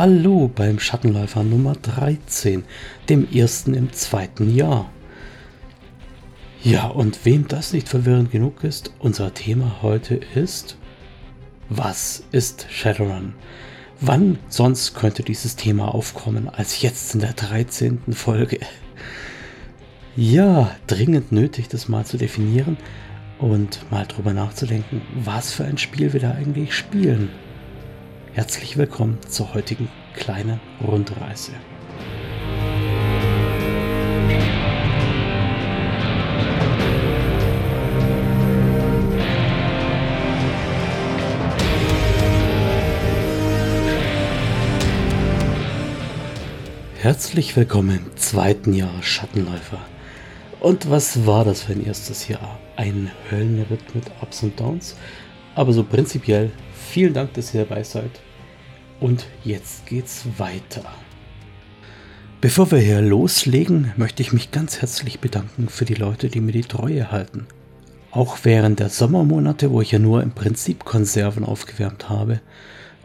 Hallo beim Schattenläufer Nummer 13, dem ersten im zweiten Jahr. Ja, und wem das nicht verwirrend genug ist, unser Thema heute ist, was ist Shadowrun? Wann sonst könnte dieses Thema aufkommen als jetzt in der 13. Folge? Ja, dringend nötig, das mal zu definieren und mal drüber nachzudenken, was für ein Spiel wir da eigentlich spielen. Herzlich willkommen zur heutigen kleinen Rundreise. Herzlich willkommen im zweiten Jahr Schattenläufer. Und was war das für ein erstes Jahr? Ein Höllenritt mit Ups und Downs. Aber so prinzipiell vielen Dank, dass ihr dabei seid. Und jetzt geht's weiter. Bevor wir hier loslegen, möchte ich mich ganz herzlich bedanken für die Leute, die mir die Treue halten. Auch während der Sommermonate, wo ich ja nur im Prinzip Konserven aufgewärmt habe,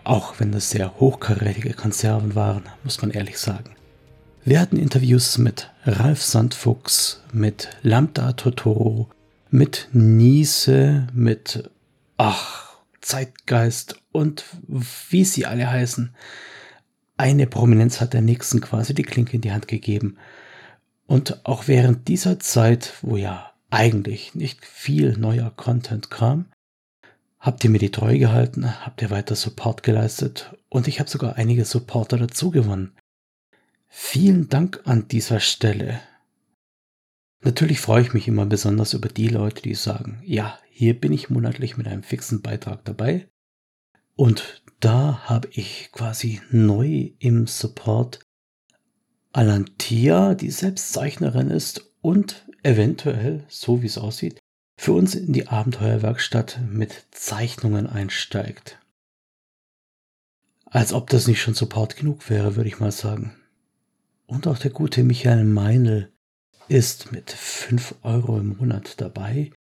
auch wenn das sehr hochkarätige Konserven waren, muss man ehrlich sagen. Wir hatten Interviews mit Ralf Sandfuchs, mit Lambda Totoro, mit Niese, mit ach, Zeitgeist und wie sie alle heißen. Eine Prominenz hat der nächsten quasi die Klinke in die Hand gegeben. Und auch während dieser Zeit, wo ja eigentlich nicht viel neuer Content kam, habt ihr mir die Treue gehalten, habt ihr weiter Support geleistet und ich habe sogar einige Supporter dazu gewonnen. Vielen Dank an dieser Stelle. Natürlich freue ich mich immer besonders über die Leute, die sagen, ja, hier bin ich monatlich mit einem fixen Beitrag dabei. Und da habe ich quasi neu im Support Alantia, die selbst Zeichnerin ist und eventuell, so wie es aussieht, für uns in die Abenteuerwerkstatt mit Zeichnungen einsteigt. Als ob das nicht schon Support genug wäre, würde ich mal sagen. Und auch der gute Michael Meinl ist mit 5 Euro im Monat dabei.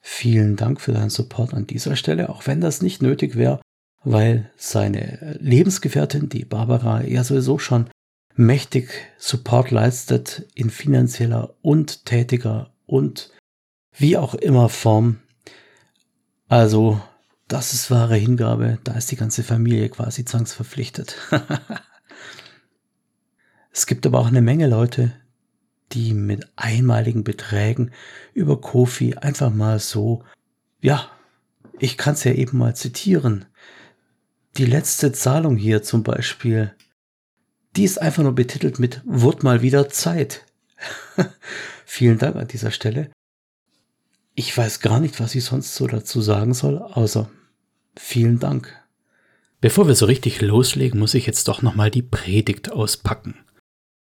Vielen Dank für deinen Support an dieser Stelle, auch wenn das nicht nötig wäre, weil seine Lebensgefährtin, die Barbara, ja sowieso schon mächtig Support leistet in finanzieller und tätiger und wie auch immer Form. Also, das ist wahre Hingabe, da ist die ganze Familie quasi zwangsverpflichtet. Es gibt aber auch eine Menge Leute, die mit einmaligen Beträgen über Kofi einfach mal so, ja, ich kann es ja eben mal zitieren. Die letzte Zahlung hier zum Beispiel, die ist einfach nur betitelt mit Wurde mal wieder Zeit. Vielen Dank an dieser Stelle. Ich weiß gar nicht, was ich sonst so dazu sagen soll, außer vielen Dank. Bevor wir so richtig loslegen, muss ich jetzt doch nochmal die Predigt auspacken.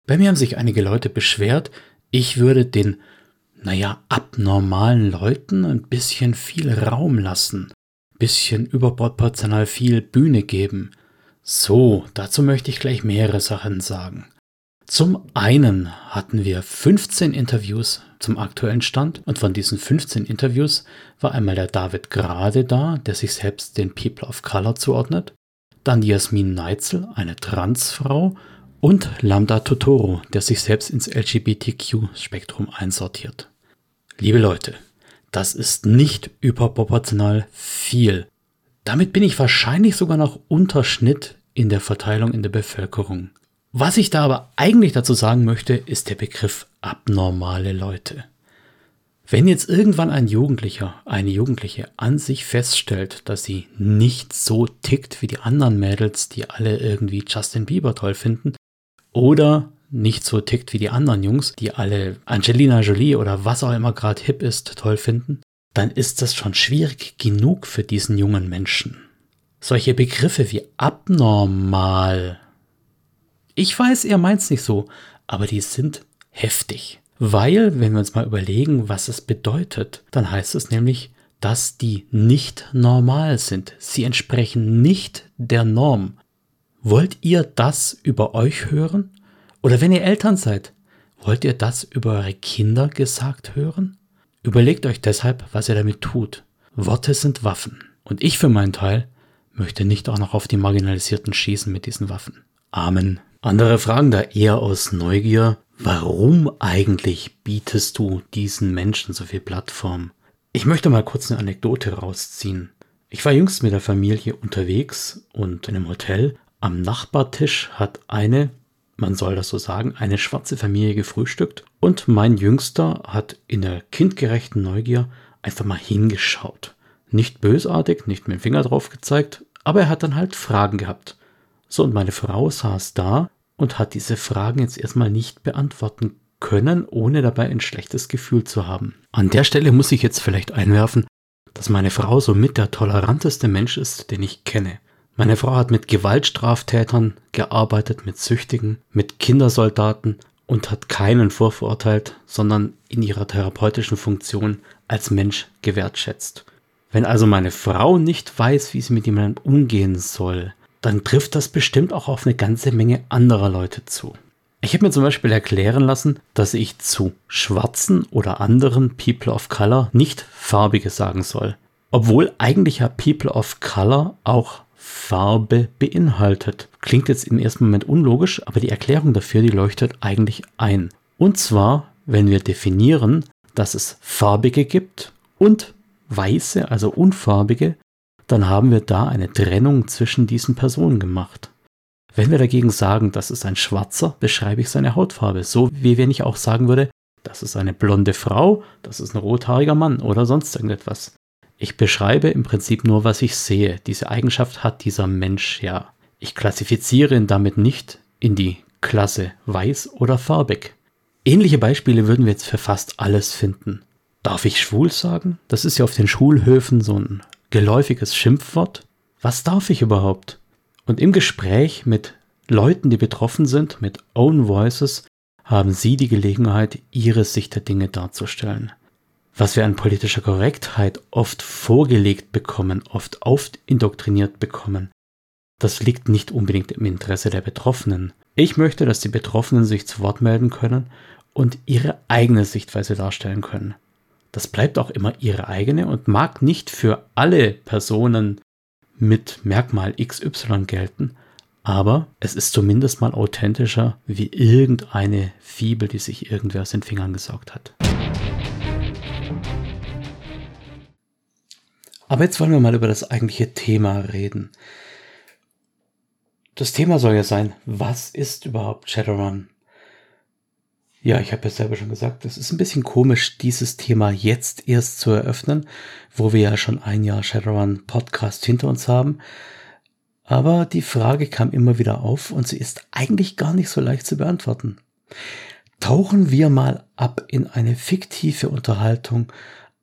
Bei mir haben sich einige Leute beschwert, ich würde den, naja, abnormalen Leuten ein bisschen viel Raum lassen, bisschen überproportional viel Bühne geben. So, dazu möchte ich gleich mehrere Sachen sagen. Zum einen hatten wir 15 Interviews zum aktuellen Stand und von diesen 15 Interviews war einmal der David Grade da, der sich selbst den People of Color zuordnet, dann Jasmin Neitzel, eine Transfrau und Lambda Totoro, der sich selbst ins LGBTQ-Spektrum einsortiert. Liebe Leute, das ist nicht überproportional viel. Damit bin ich wahrscheinlich sogar noch Unterschnitt in der Verteilung in der Bevölkerung. Was ich da aber eigentlich dazu sagen möchte, ist der Begriff abnormale Leute. Wenn jetzt irgendwann ein Jugendlicher, eine Jugendliche an sich feststellt, dass sie nicht so tickt wie die anderen Mädels, die alle irgendwie Justin Bieber toll finden, oder nicht so tickt wie die anderen Jungs, die alle Angelina Jolie oder was auch immer gerade hip ist, toll finden, dann ist das schon schwierig genug für diesen jungen Menschen. Solche Begriffe wie abnormal. Ich weiß, er meint's nicht so, aber die sind heftig. Weil, wenn wir uns mal überlegen, was es bedeutet, dann heißt es nämlich, dass die nicht normal sind. Sie entsprechen nicht der Norm. Wollt ihr das über euch hören? Oder wenn ihr Eltern seid, wollt ihr das über eure Kinder gesagt hören? Überlegt euch deshalb, was ihr damit tut. Worte sind Waffen. Und ich für meinen Teil möchte nicht auch noch auf die Marginalisierten schießen mit diesen Waffen. Amen. Andere fragen da eher aus Neugier, warum eigentlich bietest du diesen Menschen so viel Plattform? Ich möchte mal kurz eine Anekdote rausziehen. Ich war jüngst mit der Familie unterwegs und in einem Hotel. Am Nachbartisch hat eine, man soll das so sagen, eine schwarze Familie gefrühstückt und mein Jüngster hat in der kindgerechten Neugier einfach mal hingeschaut. Nicht bösartig, nicht mit dem Finger drauf gezeigt, aber er hat dann halt Fragen gehabt. So, und meine Frau saß da und hat diese Fragen jetzt erstmal nicht beantworten können, ohne dabei ein schlechtes Gefühl zu haben. An der Stelle muss ich jetzt vielleicht einwerfen, dass meine Frau somit der toleranteste Mensch ist, den ich kenne. Meine Frau hat mit Gewaltstraftätern gearbeitet, mit Süchtigen, mit Kindersoldaten und hat keinen vorverurteilt, sondern in ihrer therapeutischen Funktion als Mensch gewertschätzt. Wenn also meine Frau nicht weiß, wie sie mit jemandem umgehen soll, dann trifft das bestimmt auch auf eine ganze Menge anderer Leute zu. Ich habe mir zum Beispiel erklären lassen, dass ich zu schwarzen oder anderen People of Color nicht farbige sagen soll. Obwohl eigentlich ja People of Color auch Farbe beinhaltet. Klingt jetzt im ersten Moment unlogisch, aber die Erklärung dafür, die leuchtet eigentlich ein. Und zwar, wenn wir definieren, dass es farbige gibt und weiße, also unfarbige, dann haben wir da eine Trennung zwischen diesen Personen gemacht. Wenn wir dagegen sagen, das ist ein Schwarzer, beschreibe ich seine Hautfarbe, so wie wenn ich auch sagen würde, das ist eine blonde Frau, das ist ein rothaariger Mann oder sonst irgendetwas. Ich beschreibe im Prinzip nur, was ich sehe. Diese Eigenschaft hat dieser Mensch ja. Ich klassifiziere ihn damit nicht in die Klasse weiß oder farbig. Ähnliche Beispiele würden wir jetzt für fast alles finden. Darf ich schwul sagen? Das ist ja auf den Schulhöfen so ein geläufiges Schimpfwort. Was darf ich überhaupt? Und im Gespräch mit Leuten, die betroffen sind, mit Own Voices, haben Sie die Gelegenheit, Ihre Sicht der Dinge darzustellen. Was wir an politischer Korrektheit oft vorgelegt bekommen, oft oft indoktriniert bekommen, das liegt nicht unbedingt im Interesse der Betroffenen. Ich möchte, dass die Betroffenen sich zu Wort melden können und ihre eigene Sichtweise darstellen können. Das bleibt auch immer ihre eigene und mag nicht für alle Personen mit Merkmal XY gelten, aber es ist zumindest mal authentischer wie irgendeine Fibel, die sich irgendwer aus den Fingern gesaugt hat. Aber jetzt wollen wir mal über das eigentliche Thema reden. Das Thema soll ja sein, was ist überhaupt Shadowrun? Ja, ich habe ja selber schon gesagt, es ist ein bisschen komisch, dieses Thema jetzt erst zu eröffnen, wo wir ja schon ein Jahr Shadowrun Podcast hinter uns haben. Aber die Frage kam immer wieder auf und sie ist eigentlich gar nicht so leicht zu beantworten. Tauchen wir mal ab in eine fiktive Unterhaltung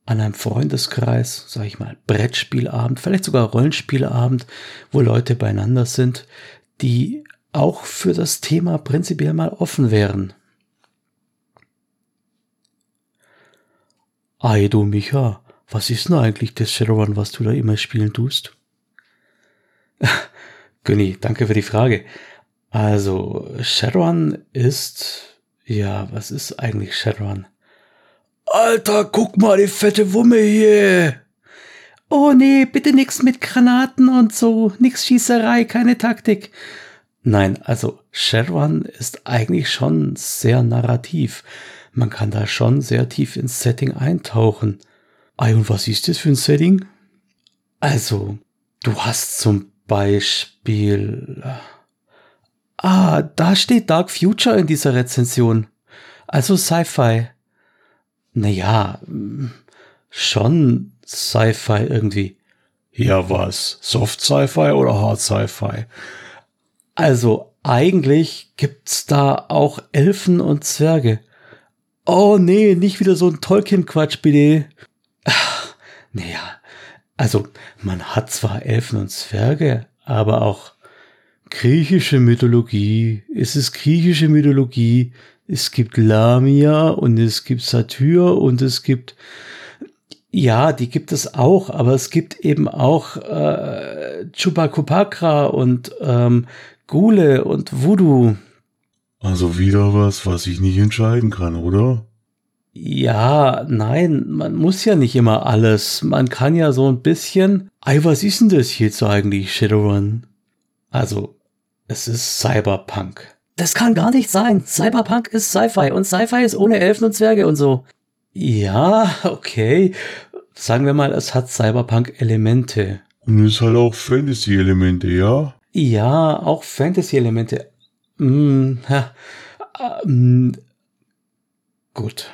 an einem Freundeskreis, sage ich mal, Brettspielabend, vielleicht sogar Rollenspielabend, wo Leute beieinander sind, die auch für das Thema prinzipiell mal offen wären. Ei du Micha, was ist denn eigentlich das Shadowrun, was du da immer spielen tust? Günni, danke für die Frage. Also, Shadowrun ist, ja, was ist eigentlich Shadowrun? Alter, guck mal, die fette Wumme hier. Oh nee, bitte nix mit Granaten und so, nix Schießerei, keine Taktik. Nein, also Shadowrun ist eigentlich schon sehr narrativ man kann da schon sehr tief ins Setting eintauchen. Ei, und was ist das für ein Setting? Also, du hast zum Beispiel. Ah, da steht Dark Future in dieser Rezension. Also Sci-Fi. Naja, schon Sci-Fi irgendwie. Ja, was? Soft Sci-Fi oder Hard Sci-Fi? Also, eigentlich gibt's da auch Elfen und Zwerge. Oh nee, nicht wieder so ein Tolkien-Quatsch, bitte. Ach, naja, also man hat zwar Elfen und Zwerge, aber auch griechische Mythologie. Es ist griechische Mythologie. Es gibt Lamia und es gibt Satyr und es gibt ja, die gibt es auch, aber es gibt eben auch äh, Chupacabra und ähm, Gule und Voodoo. Also wieder was, was ich nicht entscheiden kann, oder? Ja, nein, man muss ja nicht immer alles. Man kann ja so ein bisschen. Ei, was ist denn das jetzt eigentlich, Shadowrun? Also, es ist Cyberpunk. Das kann gar nicht sein. Cyberpunk ist Sci-Fi und Sci-Fi ist ohne Elfen und Zwerge und so. Ja, okay. Sagen wir mal, es hat Cyberpunk-Elemente. Und es hat auch Fantasy-Elemente, ja? Ja, auch Fantasy-Elemente. Mm, ja, mm, gut.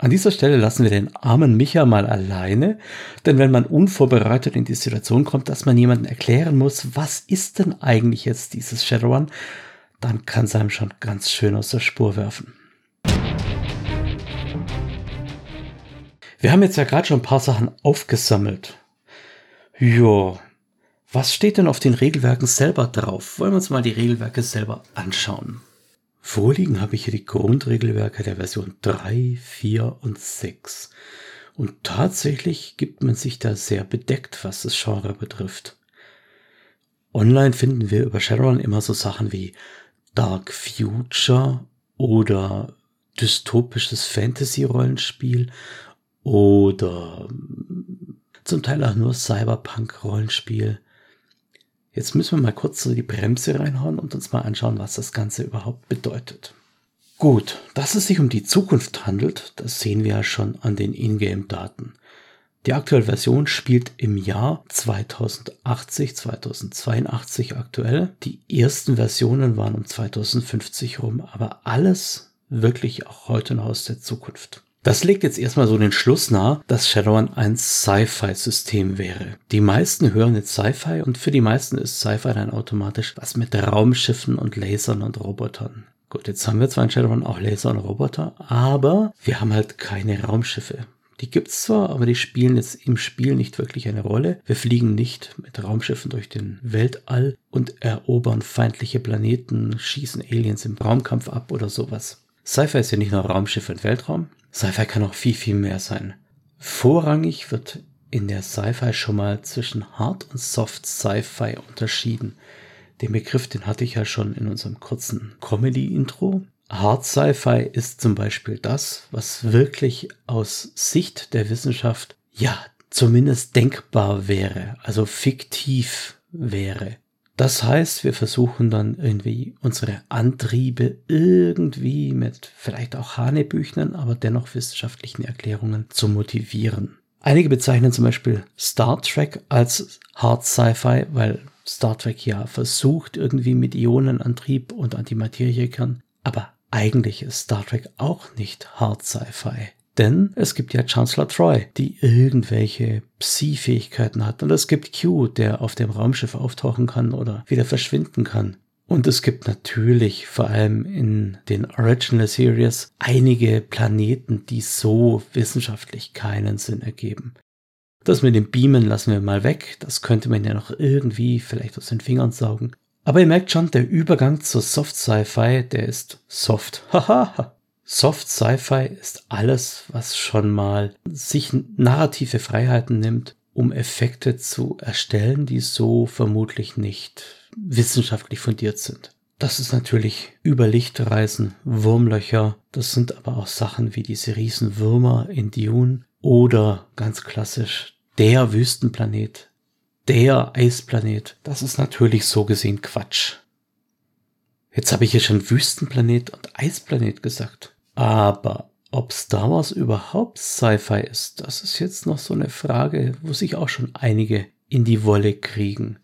An dieser Stelle lassen wir den armen Micha mal alleine, denn wenn man unvorbereitet in die Situation kommt, dass man jemanden erklären muss, was ist denn eigentlich jetzt dieses Shadowrun, dann kann es einem schon ganz schön aus der Spur werfen. Wir haben jetzt ja gerade schon ein paar Sachen aufgesammelt. Jo, was steht denn auf den Regelwerken selber drauf? Wollen wir uns mal die Regelwerke selber anschauen. Vorliegen habe ich hier die Grundregelwerke der Version 3, 4 und 6. Und tatsächlich gibt man sich da sehr bedeckt, was das Genre betrifft. Online finden wir über Shadowrun immer so Sachen wie Dark Future oder dystopisches Fantasy-Rollenspiel oder zum Teil auch nur Cyberpunk-Rollenspiel. Jetzt müssen wir mal kurz so die Bremse reinhauen und uns mal anschauen, was das Ganze überhaupt bedeutet. Gut, dass es sich um die Zukunft handelt, das sehen wir ja schon an den Ingame-Daten. Die aktuelle Version spielt im Jahr 2080, 2082 aktuell. Die ersten Versionen waren um 2050 rum, aber alles wirklich auch heute noch aus der Zukunft. Das legt jetzt erstmal so den Schluss nahe, dass Shadowrun ein Sci-Fi-System wäre. Die meisten hören jetzt Sci-Fi und für die meisten ist Sci-Fi dann automatisch was mit Raumschiffen und Lasern und Robotern. Gut, jetzt haben wir zwar in Shadowrun auch Laser und Roboter, aber wir haben halt keine Raumschiffe. Die gibt's zwar, aber die spielen jetzt im Spiel nicht wirklich eine Rolle. Wir fliegen nicht mit Raumschiffen durch den Weltall und erobern feindliche Planeten, schießen Aliens im Raumkampf ab oder sowas. Sci-Fi ist ja nicht nur Raumschiff und Weltraum. Sci-Fi kann auch viel, viel mehr sein. Vorrangig wird in der Sci-Fi schon mal zwischen Hard und Soft Sci-Fi unterschieden. Den Begriff, den hatte ich ja schon in unserem kurzen Comedy-Intro. Hard Sci-Fi ist zum Beispiel das, was wirklich aus Sicht der Wissenschaft ja zumindest denkbar wäre, also fiktiv wäre. Das heißt, wir versuchen dann irgendwie unsere Antriebe irgendwie mit vielleicht auch Hanebüchnen, aber dennoch wissenschaftlichen Erklärungen zu motivieren. Einige bezeichnen zum Beispiel Star Trek als Hard Sci-Fi, weil Star Trek ja versucht irgendwie mit Ionenantrieb und Antimateriekern, aber eigentlich ist Star Trek auch nicht Hard Sci-Fi. Denn es gibt ja Chancellor Troy, die irgendwelche Psi-Fähigkeiten hat. Und es gibt Q, der auf dem Raumschiff auftauchen kann oder wieder verschwinden kann. Und es gibt natürlich vor allem in den Original Series einige Planeten, die so wissenschaftlich keinen Sinn ergeben. Das mit dem Beamen lassen wir mal weg. Das könnte man ja noch irgendwie vielleicht aus den Fingern saugen. Aber ihr merkt schon, der Übergang zur Soft Sci-Fi, der ist soft. Haha. Soft Sci-Fi ist alles, was schon mal sich narrative Freiheiten nimmt, um Effekte zu erstellen, die so vermutlich nicht wissenschaftlich fundiert sind. Das ist natürlich über Lichtreisen, Wurmlöcher, das sind aber auch Sachen wie diese Riesenwürmer in Dune oder ganz klassisch der Wüstenplanet, der Eisplanet. Das ist natürlich so gesehen Quatsch. Jetzt habe ich hier schon Wüstenplanet und Eisplanet gesagt. Aber ob Star Wars überhaupt Sci-Fi ist, das ist jetzt noch so eine Frage, wo sich auch schon einige in die Wolle kriegen.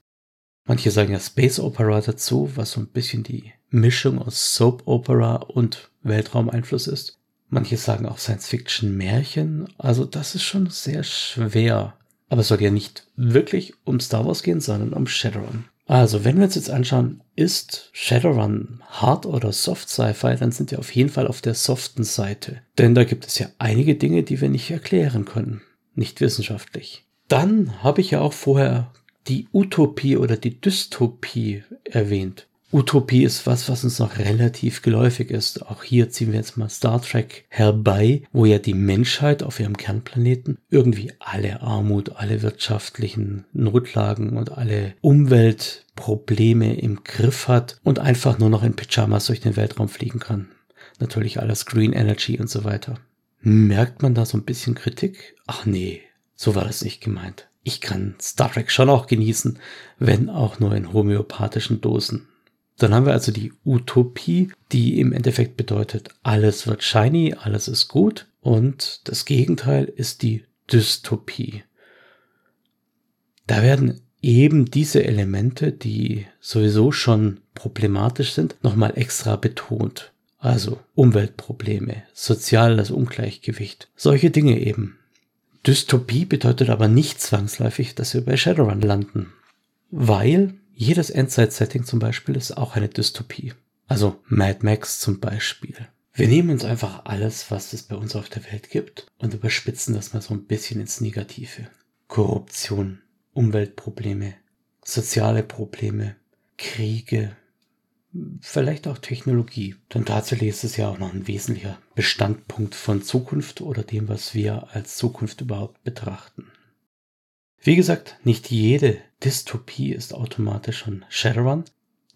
Manche sagen ja Space Opera dazu, was so ein bisschen die Mischung aus Soap Opera und Weltraumeinfluss ist. Manche sagen auch Science Fiction Märchen. Also das ist schon sehr schwer. Aber es soll ja nicht wirklich um Star Wars gehen, sondern um Shadowrun. Also, wenn wir uns jetzt anschauen, ist Shadowrun Hard oder Soft Sci-Fi, dann sind wir auf jeden Fall auf der soften Seite. Denn da gibt es ja einige Dinge, die wir nicht erklären können. Nicht wissenschaftlich. Dann habe ich ja auch vorher die Utopie oder die Dystopie erwähnt. Utopie ist was, was uns noch relativ geläufig ist. Auch hier ziehen wir jetzt mal Star Trek herbei, wo ja die Menschheit auf ihrem Kernplaneten irgendwie alle Armut, alle wirtschaftlichen Notlagen und alle Umweltprobleme im Griff hat und einfach nur noch in Pyjamas durch den Weltraum fliegen kann. Natürlich alles Green Energy und so weiter. Merkt man da so ein bisschen Kritik? Ach nee, so war das nicht gemeint. Ich kann Star Trek schon auch genießen, wenn auch nur in homöopathischen Dosen. Dann haben wir also die Utopie, die im Endeffekt bedeutet, alles wird shiny, alles ist gut. Und das Gegenteil ist die Dystopie. Da werden eben diese Elemente, die sowieso schon problematisch sind, nochmal extra betont. Also Umweltprobleme, soziales Ungleichgewicht, solche Dinge eben. Dystopie bedeutet aber nicht zwangsläufig, dass wir bei Shadowrun landen. Weil jedes Endzeit-Setting zum Beispiel ist auch eine Dystopie. Also Mad Max zum Beispiel. Wir nehmen uns einfach alles, was es bei uns auf der Welt gibt und überspitzen das mal so ein bisschen ins Negative. Korruption, Umweltprobleme, soziale Probleme, Kriege, vielleicht auch Technologie. Denn tatsächlich ist es ja auch noch ein wesentlicher Bestandpunkt von Zukunft oder dem, was wir als Zukunft überhaupt betrachten. Wie gesagt, nicht jede Dystopie ist automatisch schon Shadowrun.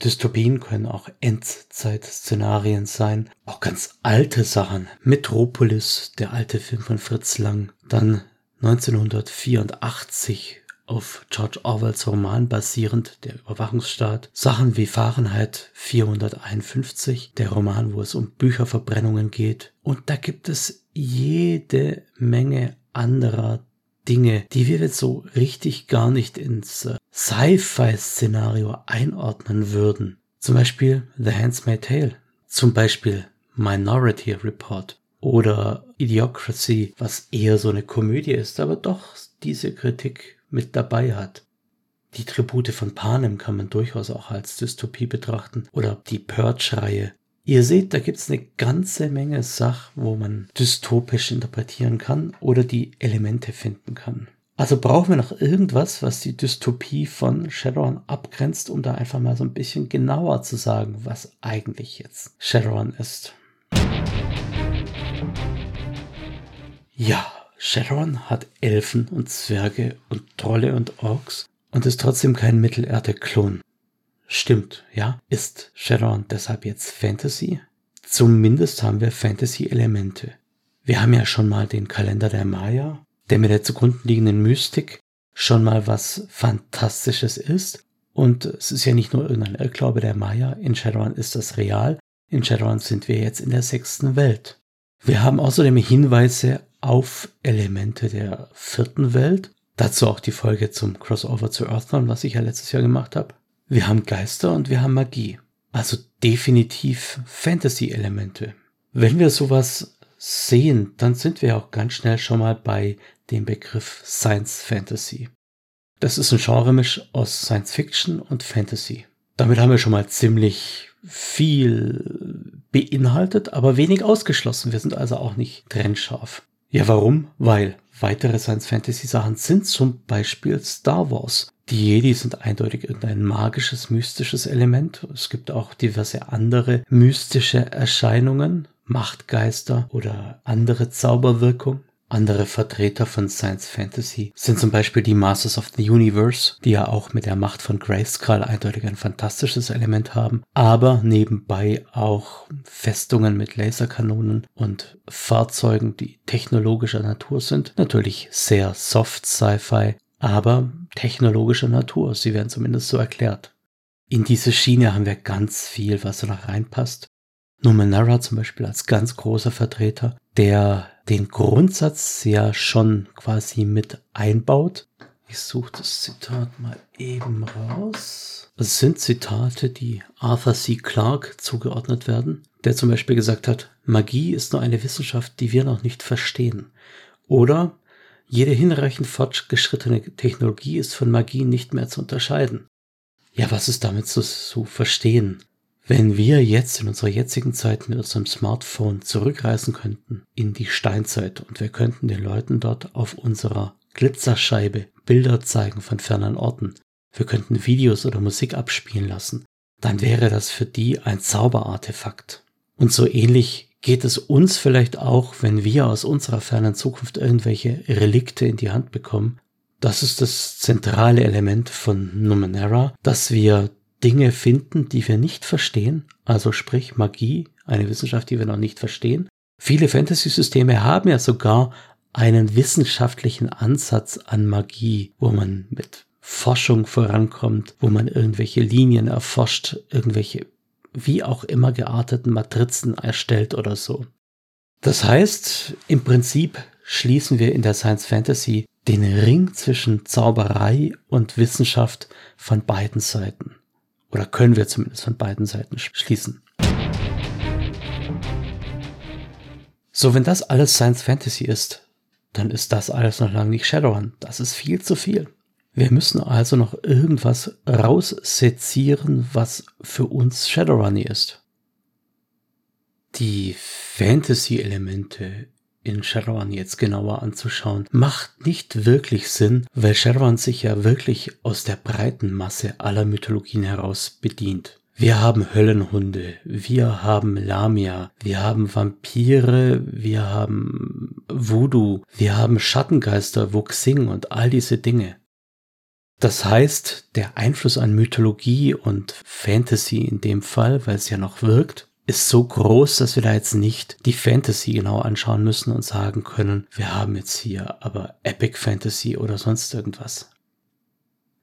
Dystopien können auch Endzeit-Szenarien sein, auch ganz alte Sachen. Metropolis, der alte Film von Fritz Lang, dann 1984 auf George Orwells Roman basierend, der Überwachungsstaat. Sachen wie Fahrenheit 451, der Roman, wo es um Bücherverbrennungen geht. Und da gibt es jede Menge anderer Dinge, die wir jetzt so richtig gar nicht ins äh, Sci-Fi-Szenario einordnen würden. Zum Beispiel The Handmaid's Tale. Zum Beispiel Minority Report oder Idiocracy, was eher so eine Komödie ist, aber doch diese Kritik mit dabei hat. Die Tribute von Panem kann man durchaus auch als Dystopie betrachten oder die Purge-Reihe Ihr seht, da gibt es eine ganze Menge Sachen, wo man dystopisch interpretieren kann oder die Elemente finden kann. Also brauchen wir noch irgendwas, was die Dystopie von Shadowrun abgrenzt, um da einfach mal so ein bisschen genauer zu sagen, was eigentlich jetzt Shadowrun ist. Ja, Shadowrun hat Elfen und Zwerge und Trolle und Orks und ist trotzdem kein Mittelerde-Klon. Stimmt, ja. Ist Shadowrun deshalb jetzt Fantasy? Zumindest haben wir Fantasy-Elemente. Wir haben ja schon mal den Kalender der Maya, der mit der zugrunde liegenden Mystik schon mal was Fantastisches ist. Und es ist ja nicht nur irgendein Irrglaube der Maya. In Shadowrun ist das real. In Shadowrun sind wir jetzt in der sechsten Welt. Wir haben außerdem Hinweise auf Elemente der vierten Welt. Dazu auch die Folge zum Crossover zu Earthbound, was ich ja letztes Jahr gemacht habe. Wir haben Geister und wir haben Magie. Also definitiv Fantasy-Elemente. Wenn wir sowas sehen, dann sind wir auch ganz schnell schon mal bei dem Begriff Science Fantasy. Das ist ein Genremisch aus Science Fiction und Fantasy. Damit haben wir schon mal ziemlich viel beinhaltet, aber wenig ausgeschlossen. Wir sind also auch nicht trennscharf. Ja, warum? Weil weitere Science Fantasy Sachen sind zum Beispiel Star Wars. Die Jedi sind eindeutig irgendein magisches, mystisches Element. Es gibt auch diverse andere mystische Erscheinungen, Machtgeister oder andere Zauberwirkung. Andere Vertreter von Science Fantasy sind zum Beispiel die Masters of the Universe, die ja auch mit der Macht von Grayskull eindeutig ein fantastisches Element haben, aber nebenbei auch Festungen mit Laserkanonen und Fahrzeugen, die technologischer Natur sind. Natürlich sehr soft Sci-Fi, aber technologischer Natur. Sie werden zumindest so erklärt. In diese Schiene haben wir ganz viel, was da noch reinpasst. Numenera zum Beispiel als ganz großer Vertreter, der den Grundsatz ja schon quasi mit einbaut. Ich suche das Zitat mal eben raus. Es sind Zitate, die Arthur C. Clarke zugeordnet werden, der zum Beispiel gesagt hat, Magie ist nur eine Wissenschaft, die wir noch nicht verstehen. Oder jede hinreichend fortgeschrittene Technologie ist von Magie nicht mehr zu unterscheiden. Ja, was ist damit zu, zu verstehen? Wenn wir jetzt in unserer jetzigen Zeit mit unserem Smartphone zurückreisen könnten in die Steinzeit und wir könnten den Leuten dort auf unserer Glitzerscheibe Bilder zeigen von fernen Orten, wir könnten Videos oder Musik abspielen lassen, dann wäre das für die ein Zauberartefakt. Und so ähnlich geht es uns vielleicht auch, wenn wir aus unserer fernen Zukunft irgendwelche Relikte in die Hand bekommen. Das ist das zentrale Element von Numenera, dass wir Dinge finden, die wir nicht verstehen, also sprich Magie, eine Wissenschaft, die wir noch nicht verstehen, Viele Fantasy-Systeme haben ja sogar einen wissenschaftlichen Ansatz an Magie, wo man mit Forschung vorankommt, wo man irgendwelche Linien erforscht, irgendwelche wie auch immer gearteten Matrizen erstellt oder so. Das heißt, im Prinzip schließen wir in der Science Fantasy den Ring zwischen Zauberei und Wissenschaft von beiden Seiten. Oder können wir zumindest von beiden Seiten schließen. So, wenn das alles Science Fantasy ist, dann ist das alles noch lange nicht Shadowrun. Das ist viel zu viel. Wir müssen also noch irgendwas raussezieren, was für uns Shadowrunny ist. Die Fantasy-Elemente in Shadowrun jetzt genauer anzuschauen, macht nicht wirklich Sinn, weil Shadowrun sich ja wirklich aus der breiten Masse aller Mythologien heraus bedient. Wir haben Höllenhunde, wir haben Lamia, wir haben Vampire, wir haben Voodoo, wir haben Schattengeister, Wuxing und all diese Dinge. Das heißt, der Einfluss an Mythologie und Fantasy in dem Fall, weil es ja noch wirkt, ist so groß, dass wir da jetzt nicht die Fantasy genau anschauen müssen und sagen können, wir haben jetzt hier aber Epic Fantasy oder sonst irgendwas.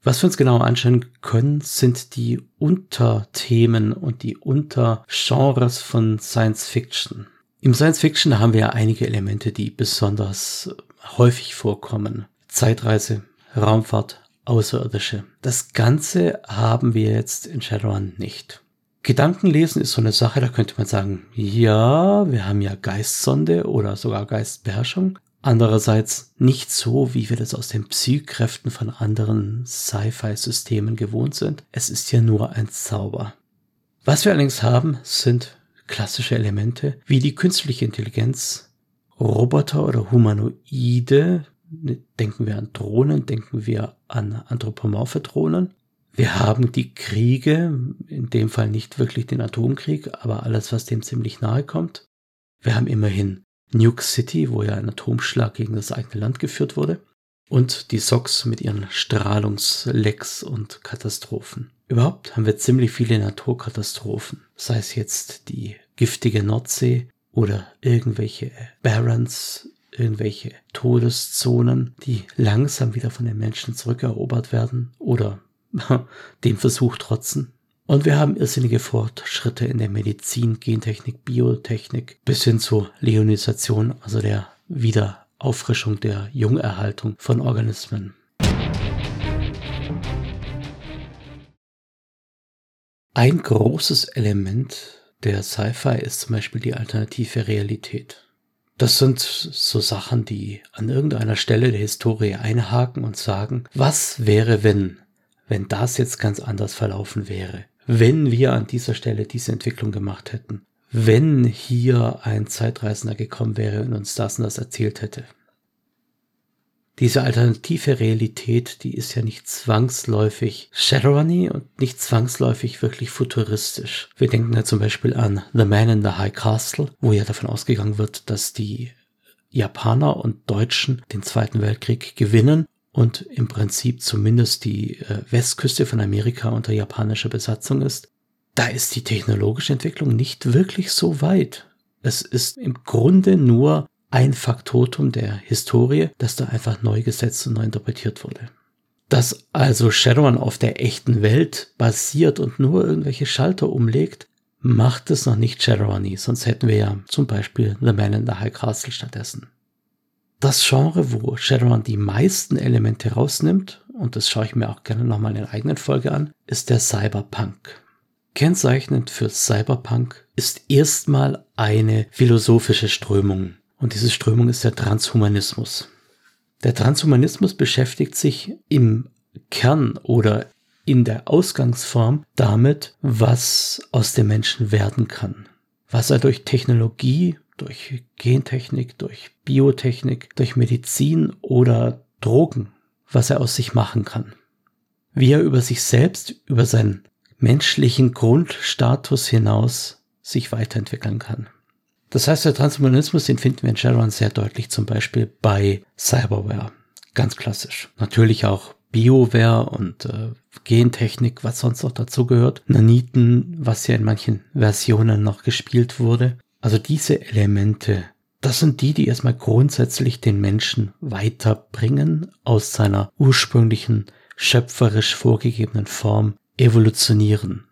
Was wir uns genau anschauen können, sind die Unterthemen und die Untergenres von Science Fiction. Im Science Fiction haben wir ja einige Elemente, die besonders häufig vorkommen. Zeitreise, Raumfahrt, Außerirdische. Das Ganze haben wir jetzt in Shadowrun nicht. Gedankenlesen ist so eine Sache, da könnte man sagen, ja, wir haben ja Geistsonde oder sogar Geistbeherrschung. Andererseits nicht so, wie wir das aus den Psykräften von anderen Sci-Fi-Systemen gewohnt sind. Es ist ja nur ein Zauber. Was wir allerdings haben, sind klassische Elemente wie die künstliche Intelligenz, Roboter oder Humanoide, Denken wir an Drohnen, denken wir an anthropomorphe Drohnen. Wir haben die Kriege, in dem Fall nicht wirklich den Atomkrieg, aber alles, was dem ziemlich nahe kommt. Wir haben immerhin Nuke City, wo ja ein Atomschlag gegen das eigene Land geführt wurde. Und die Sox mit ihren Strahlungslecks und Katastrophen. Überhaupt haben wir ziemlich viele Naturkatastrophen, sei es jetzt die giftige Nordsee oder irgendwelche Barons irgendwelche Todeszonen, die langsam wieder von den Menschen zurückerobert werden oder dem Versuch trotzen. Und wir haben irrsinnige Fortschritte in der Medizin, Gentechnik, Biotechnik bis hin zur Leonisation, also der Wiederauffrischung der Jungerhaltung von Organismen. Ein großes Element der Sci-Fi ist zum Beispiel die alternative Realität. Das sind so Sachen, die an irgendeiner Stelle der Historie einhaken und sagen, was wäre, wenn, wenn das jetzt ganz anders verlaufen wäre? Wenn wir an dieser Stelle diese Entwicklung gemacht hätten? Wenn hier ein Zeitreisender gekommen wäre und uns das und das erzählt hätte? Diese alternative Realität, die ist ja nicht zwangsläufig Shadowrunny und nicht zwangsläufig wirklich futuristisch. Wir denken ja zum Beispiel an The Man in the High Castle, wo ja davon ausgegangen wird, dass die Japaner und Deutschen den Zweiten Weltkrieg gewinnen und im Prinzip zumindest die äh, Westküste von Amerika unter japanischer Besatzung ist. Da ist die technologische Entwicklung nicht wirklich so weit. Es ist im Grunde nur ein Faktotum der Historie, das da einfach neu gesetzt und neu interpretiert wurde. Dass also Shadowrun auf der echten Welt basiert und nur irgendwelche Schalter umlegt, macht es noch nicht Shadowrunny, sonst hätten wir ja zum Beispiel The Man in the High Castle stattdessen. Das Genre, wo Shadowrun die meisten Elemente rausnimmt, und das schaue ich mir auch gerne nochmal in der eigenen Folge an, ist der Cyberpunk. Kennzeichnend für Cyberpunk ist erstmal eine philosophische Strömung, und diese Strömung ist der Transhumanismus. Der Transhumanismus beschäftigt sich im Kern oder in der Ausgangsform damit, was aus dem Menschen werden kann. Was er durch Technologie, durch Gentechnik, durch Biotechnik, durch Medizin oder Drogen, was er aus sich machen kann. Wie er über sich selbst, über seinen menschlichen Grundstatus hinaus sich weiterentwickeln kann. Das heißt, der Transhumanismus, den finden wir in Shadowrun sehr deutlich, zum Beispiel bei Cyberware. Ganz klassisch. Natürlich auch Bioware und äh, Gentechnik, was sonst noch dazu gehört. Naniten, was ja in manchen Versionen noch gespielt wurde. Also diese Elemente, das sind die, die erstmal grundsätzlich den Menschen weiterbringen aus seiner ursprünglichen schöpferisch vorgegebenen Form evolutionieren.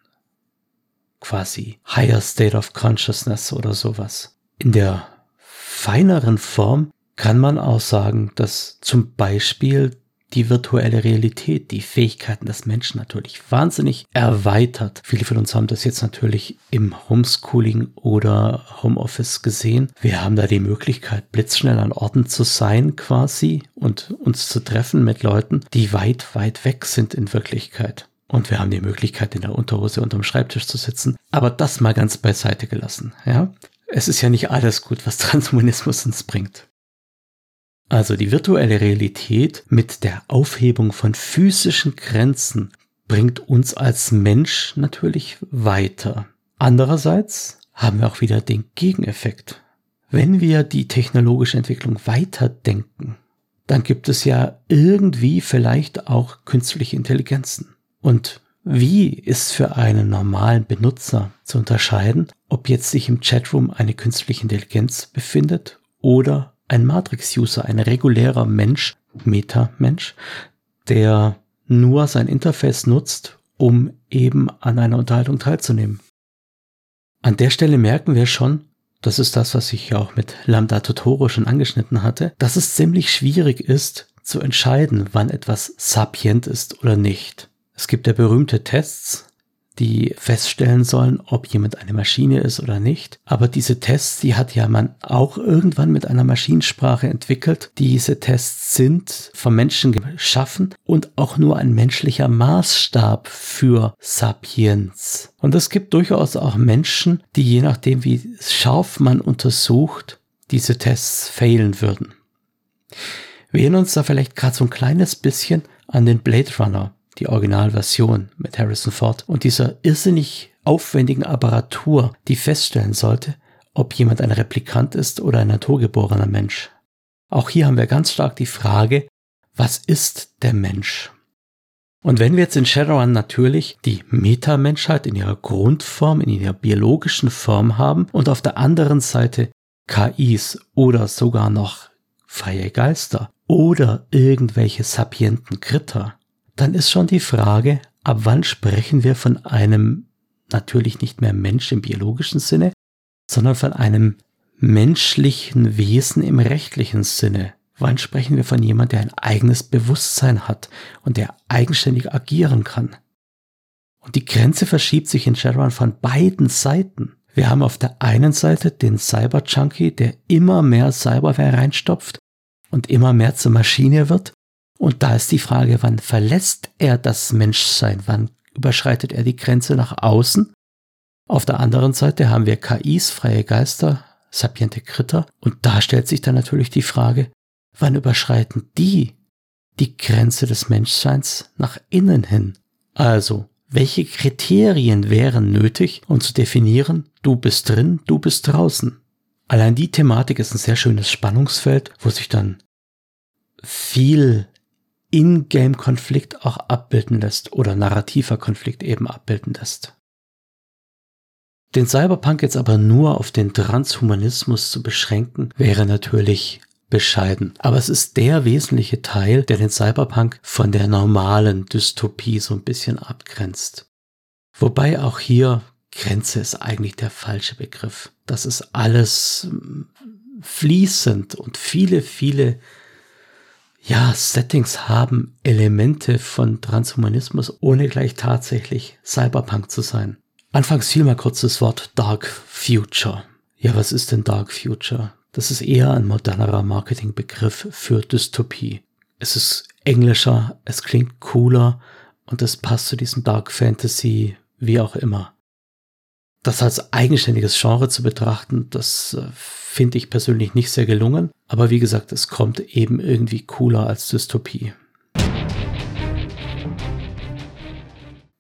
Quasi Higher State of Consciousness oder sowas. In der feineren Form kann man auch sagen, dass zum Beispiel die virtuelle Realität, die Fähigkeiten des Menschen natürlich wahnsinnig erweitert. Viele von uns haben das jetzt natürlich im Homeschooling oder Homeoffice gesehen. Wir haben da die Möglichkeit, blitzschnell an Orten zu sein quasi und uns zu treffen mit Leuten, die weit, weit weg sind in Wirklichkeit. Und wir haben die Möglichkeit, in der Unterhose unterm Schreibtisch zu sitzen. Aber das mal ganz beiseite gelassen, ja. Es ist ja nicht alles gut, was Transhumanismus uns bringt. Also die virtuelle Realität mit der Aufhebung von physischen Grenzen bringt uns als Mensch natürlich weiter. Andererseits haben wir auch wieder den Gegeneffekt. Wenn wir die technologische Entwicklung weiterdenken, dann gibt es ja irgendwie vielleicht auch künstliche Intelligenzen. Und wie ist für einen normalen Benutzer zu unterscheiden, ob jetzt sich im Chatroom eine künstliche Intelligenz befindet oder ein Matrix-User, ein regulärer Mensch, Meta-Mensch, der nur sein Interface nutzt, um eben an einer Unterhaltung teilzunehmen. An der Stelle merken wir schon, das ist das, was ich ja auch mit Lambda Totoro schon angeschnitten hatte, dass es ziemlich schwierig ist zu entscheiden, wann etwas sapient ist oder nicht. Es gibt ja berühmte Tests, die feststellen sollen, ob jemand eine Maschine ist oder nicht. Aber diese Tests, die hat ja man auch irgendwann mit einer Maschinensprache entwickelt. Diese Tests sind vom Menschen geschaffen und auch nur ein menschlicher Maßstab für Sapiens. Und es gibt durchaus auch Menschen, die je nachdem, wie scharf man untersucht, diese Tests failen würden. Wir erinnern uns da vielleicht gerade so ein kleines bisschen an den Blade Runner die Originalversion mit Harrison Ford und dieser irrsinnig aufwendigen Apparatur, die feststellen sollte, ob jemand ein Replikant ist oder ein naturgeborener Mensch. Auch hier haben wir ganz stark die Frage, was ist der Mensch? Und wenn wir jetzt in Shadowrun natürlich die Metamenschheit in ihrer Grundform, in ihrer biologischen Form haben und auf der anderen Seite KIs oder sogar noch freie Geister oder irgendwelche sapienten Kritter, dann ist schon die Frage, ab wann sprechen wir von einem natürlich nicht mehr Mensch im biologischen Sinne, sondern von einem menschlichen Wesen im rechtlichen Sinne. Wann sprechen wir von jemand, der ein eigenes Bewusstsein hat und der eigenständig agieren kann? Und die Grenze verschiebt sich in Shadowrun von beiden Seiten. Wir haben auf der einen Seite den Cyber-Junkie, der immer mehr Cyberware reinstopft und immer mehr zur Maschine wird und da ist die Frage, wann verlässt er das Menschsein? Wann überschreitet er die Grenze nach außen? Auf der anderen Seite haben wir KIs, freie Geister, sapiente Kritter. Und da stellt sich dann natürlich die Frage, wann überschreiten die die Grenze des Menschseins nach innen hin? Also, welche Kriterien wären nötig, um zu definieren, du bist drin, du bist draußen? Allein die Thematik ist ein sehr schönes Spannungsfeld, wo sich dann viel in-game-Konflikt auch abbilden lässt oder narrativer Konflikt eben abbilden lässt. Den Cyberpunk jetzt aber nur auf den Transhumanismus zu beschränken, wäre natürlich bescheiden. Aber es ist der wesentliche Teil, der den Cyberpunk von der normalen Dystopie so ein bisschen abgrenzt. Wobei auch hier Grenze ist eigentlich der falsche Begriff. Das ist alles hm, fließend und viele, viele ja, Settings haben Elemente von Transhumanismus, ohne gleich tatsächlich Cyberpunk zu sein. Anfangs fiel mal kurz das Wort Dark Future. Ja, was ist denn Dark Future? Das ist eher ein modernerer Marketingbegriff für Dystopie. Es ist englischer, es klingt cooler und es passt zu diesem Dark Fantasy, wie auch immer. Das als eigenständiges Genre zu betrachten, das äh, finde ich persönlich nicht sehr gelungen. Aber wie gesagt, es kommt eben irgendwie cooler als Dystopie.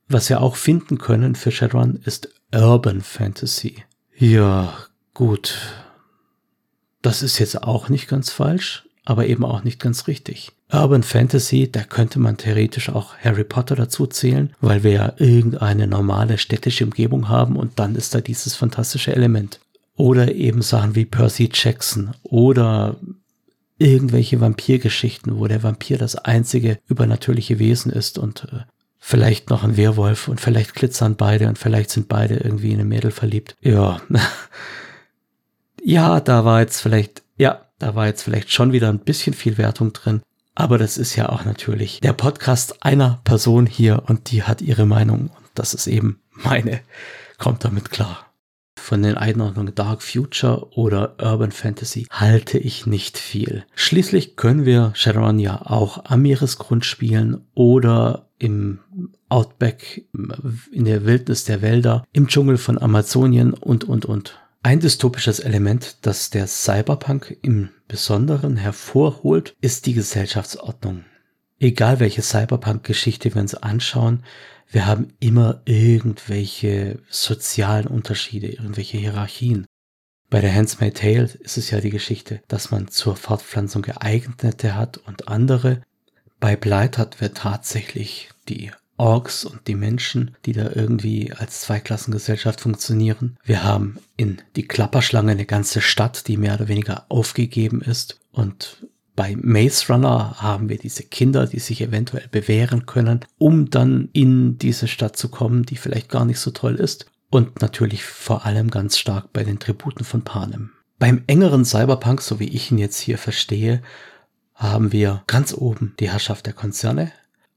Was wir auch finden können für Shadowrun ist Urban Fantasy. Ja, gut. Das ist jetzt auch nicht ganz falsch, aber eben auch nicht ganz richtig. Urban Fantasy, da könnte man theoretisch auch Harry Potter dazu zählen, weil wir ja irgendeine normale städtische Umgebung haben und dann ist da dieses fantastische Element. Oder eben Sachen wie Percy Jackson oder irgendwelche Vampirgeschichten, wo der Vampir das einzige übernatürliche Wesen ist und äh, vielleicht noch ein Werwolf und vielleicht glitzern beide und vielleicht sind beide irgendwie in ein Mädel verliebt. Ja. ja, da war jetzt vielleicht, ja, da war jetzt vielleicht schon wieder ein bisschen viel Wertung drin. Aber das ist ja auch natürlich der Podcast einer Person hier und die hat ihre Meinung und das ist eben meine. Kommt damit klar von den Einordnungen Dark Future oder Urban Fantasy halte ich nicht viel. Schließlich können wir Shadowrun ja auch am Meeresgrund spielen oder im Outback, in der Wildnis der Wälder, im Dschungel von Amazonien und, und, und. Ein dystopisches Element, das der Cyberpunk im Besonderen hervorholt, ist die Gesellschaftsordnung. Egal welche Cyberpunk-Geschichte wir uns anschauen, wir haben immer irgendwelche sozialen Unterschiede, irgendwelche Hierarchien. Bei der Handsmaid Tale ist es ja die Geschichte, dass man zur Fortpflanzung geeignete hat und andere. Bei Blight hat wir tatsächlich die Orks und die Menschen, die da irgendwie als Zweiklassengesellschaft funktionieren. Wir haben in die Klapperschlange eine ganze Stadt, die mehr oder weniger aufgegeben ist und bei Maze Runner haben wir diese Kinder, die sich eventuell bewähren können, um dann in diese Stadt zu kommen, die vielleicht gar nicht so toll ist. Und natürlich vor allem ganz stark bei den Tributen von Panem. Beim engeren Cyberpunk, so wie ich ihn jetzt hier verstehe, haben wir ganz oben die Herrschaft der Konzerne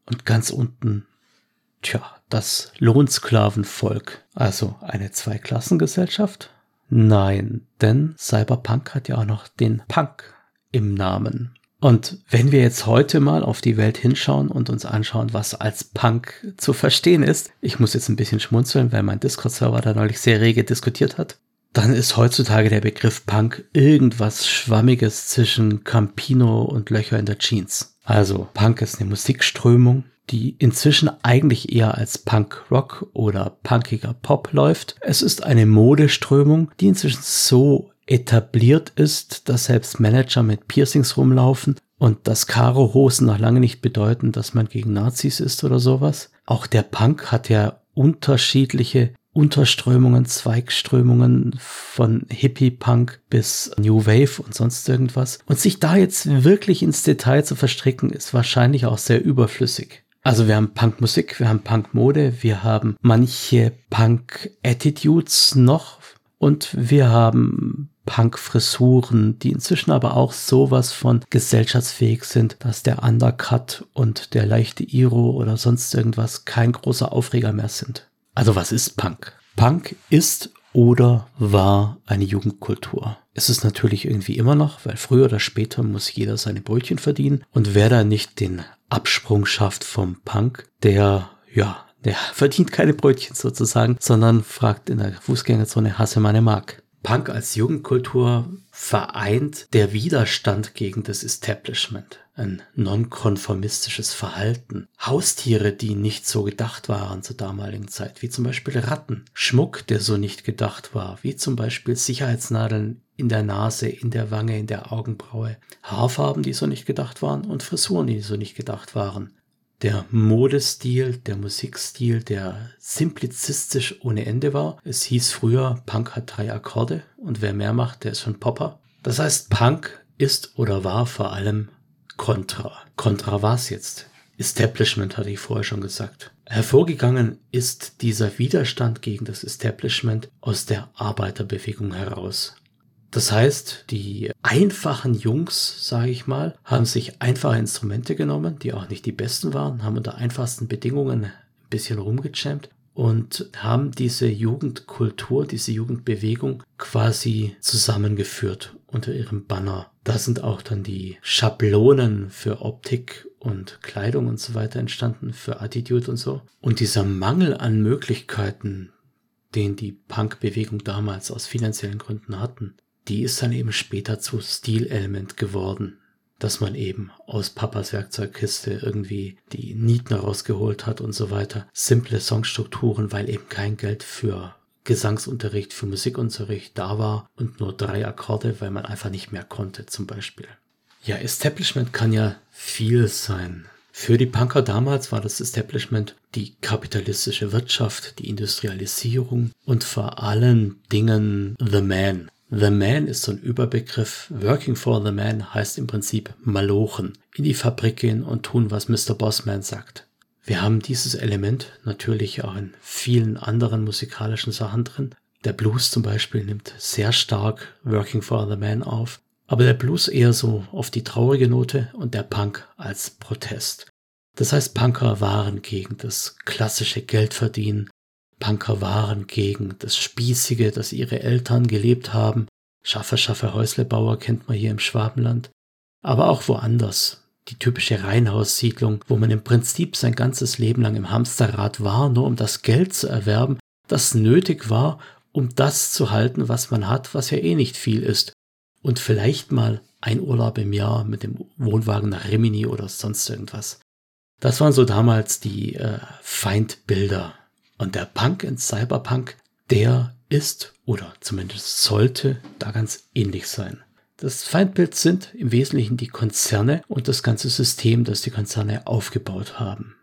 und ganz unten, tja, das Lohnsklavenvolk. Also eine Zweiklassengesellschaft? Nein, denn Cyberpunk hat ja auch noch den Punk im Namen. Und wenn wir jetzt heute mal auf die Welt hinschauen und uns anschauen, was als Punk zu verstehen ist, ich muss jetzt ein bisschen schmunzeln, weil mein Discord-Server da neulich sehr rege diskutiert hat, dann ist heutzutage der Begriff Punk irgendwas Schwammiges zwischen Campino und Löcher in der Jeans. Also Punk ist eine Musikströmung, die inzwischen eigentlich eher als Punk-Rock oder punkiger Pop läuft. Es ist eine Modeströmung, die inzwischen so etabliert ist, dass selbst Manager mit Piercings rumlaufen und dass Karo-Hosen noch lange nicht bedeuten, dass man gegen Nazis ist oder sowas. Auch der Punk hat ja unterschiedliche Unterströmungen, Zweigströmungen von Hippie-Punk bis New Wave und sonst irgendwas. Und sich da jetzt wirklich ins Detail zu verstricken, ist wahrscheinlich auch sehr überflüssig. Also wir haben Punkmusik, wir haben Punkmode, wir haben manche Punk-Attitudes noch und wir haben Punk-Frisuren, die inzwischen aber auch sowas von gesellschaftsfähig sind, dass der Undercut und der leichte Iro oder sonst irgendwas kein großer Aufreger mehr sind. Also was ist Punk? Punk ist oder war eine Jugendkultur. Es ist natürlich irgendwie immer noch, weil früher oder später muss jeder seine Brötchen verdienen und wer da nicht den Absprung schafft vom Punk, der, ja, der verdient keine Brötchen sozusagen, sondern fragt in der Fußgängerzone, hasse meine Mark. Punk als Jugendkultur vereint der Widerstand gegen das Establishment, ein nonkonformistisches Verhalten, Haustiere, die nicht so gedacht waren zur damaligen Zeit, wie zum Beispiel Ratten, Schmuck, der so nicht gedacht war, wie zum Beispiel Sicherheitsnadeln in der Nase, in der Wange, in der Augenbraue, Haarfarben, die so nicht gedacht waren und Frisuren, die so nicht gedacht waren, der Modestil, der Musikstil, der simplizistisch ohne Ende war. Es hieß früher, Punk hat drei Akkorde und wer mehr macht, der ist schon Popper. Das heißt, Punk ist oder war vor allem Contra. Contra war's jetzt. Establishment hatte ich vorher schon gesagt. Hervorgegangen ist dieser Widerstand gegen das Establishment aus der Arbeiterbewegung heraus. Das heißt, die einfachen Jungs, sage ich mal, haben sich einfache Instrumente genommen, die auch nicht die besten waren, haben unter einfachsten Bedingungen ein bisschen rumgejammt und haben diese Jugendkultur, diese Jugendbewegung quasi zusammengeführt unter ihrem Banner. Da sind auch dann die Schablonen für Optik und Kleidung und so weiter entstanden, für Attitude und so. Und dieser Mangel an Möglichkeiten, den die Punk-Bewegung damals aus finanziellen Gründen hatten, die ist dann eben später zu Stilelement geworden, dass man eben aus Papas Werkzeugkiste irgendwie die Nieten rausgeholt hat und so weiter. Simple Songstrukturen, weil eben kein Geld für Gesangsunterricht, für Musikunterricht da war und nur drei Akkorde, weil man einfach nicht mehr konnte zum Beispiel. Ja, Establishment kann ja viel sein. Für die Punker damals war das Establishment die kapitalistische Wirtschaft, die Industrialisierung und vor allen Dingen The Man, The Man ist so ein Überbegriff. Working for the Man heißt im Prinzip malochen, in die Fabrik gehen und tun, was Mr. Bossman sagt. Wir haben dieses Element natürlich auch in vielen anderen musikalischen Sachen drin. Der Blues zum Beispiel nimmt sehr stark Working for the Man auf, aber der Blues eher so auf die traurige Note und der Punk als Protest. Das heißt, Punker waren gegen das klassische Geldverdienen, Punker waren gegen das Spießige, das ihre Eltern gelebt haben. Schaffe, Schaffe, Häuslebauer kennt man hier im Schwabenland. Aber auch woanders. Die typische Reihenhaussiedlung, wo man im Prinzip sein ganzes Leben lang im Hamsterrad war, nur um das Geld zu erwerben, das nötig war, um das zu halten, was man hat, was ja eh nicht viel ist. Und vielleicht mal ein Urlaub im Jahr mit dem Wohnwagen nach Rimini oder sonst irgendwas. Das waren so damals die äh, Feindbilder und der Punk in Cyberpunk, der ist oder zumindest sollte da ganz ähnlich sein. Das Feindbild sind im Wesentlichen die Konzerne und das ganze System, das die Konzerne aufgebaut haben.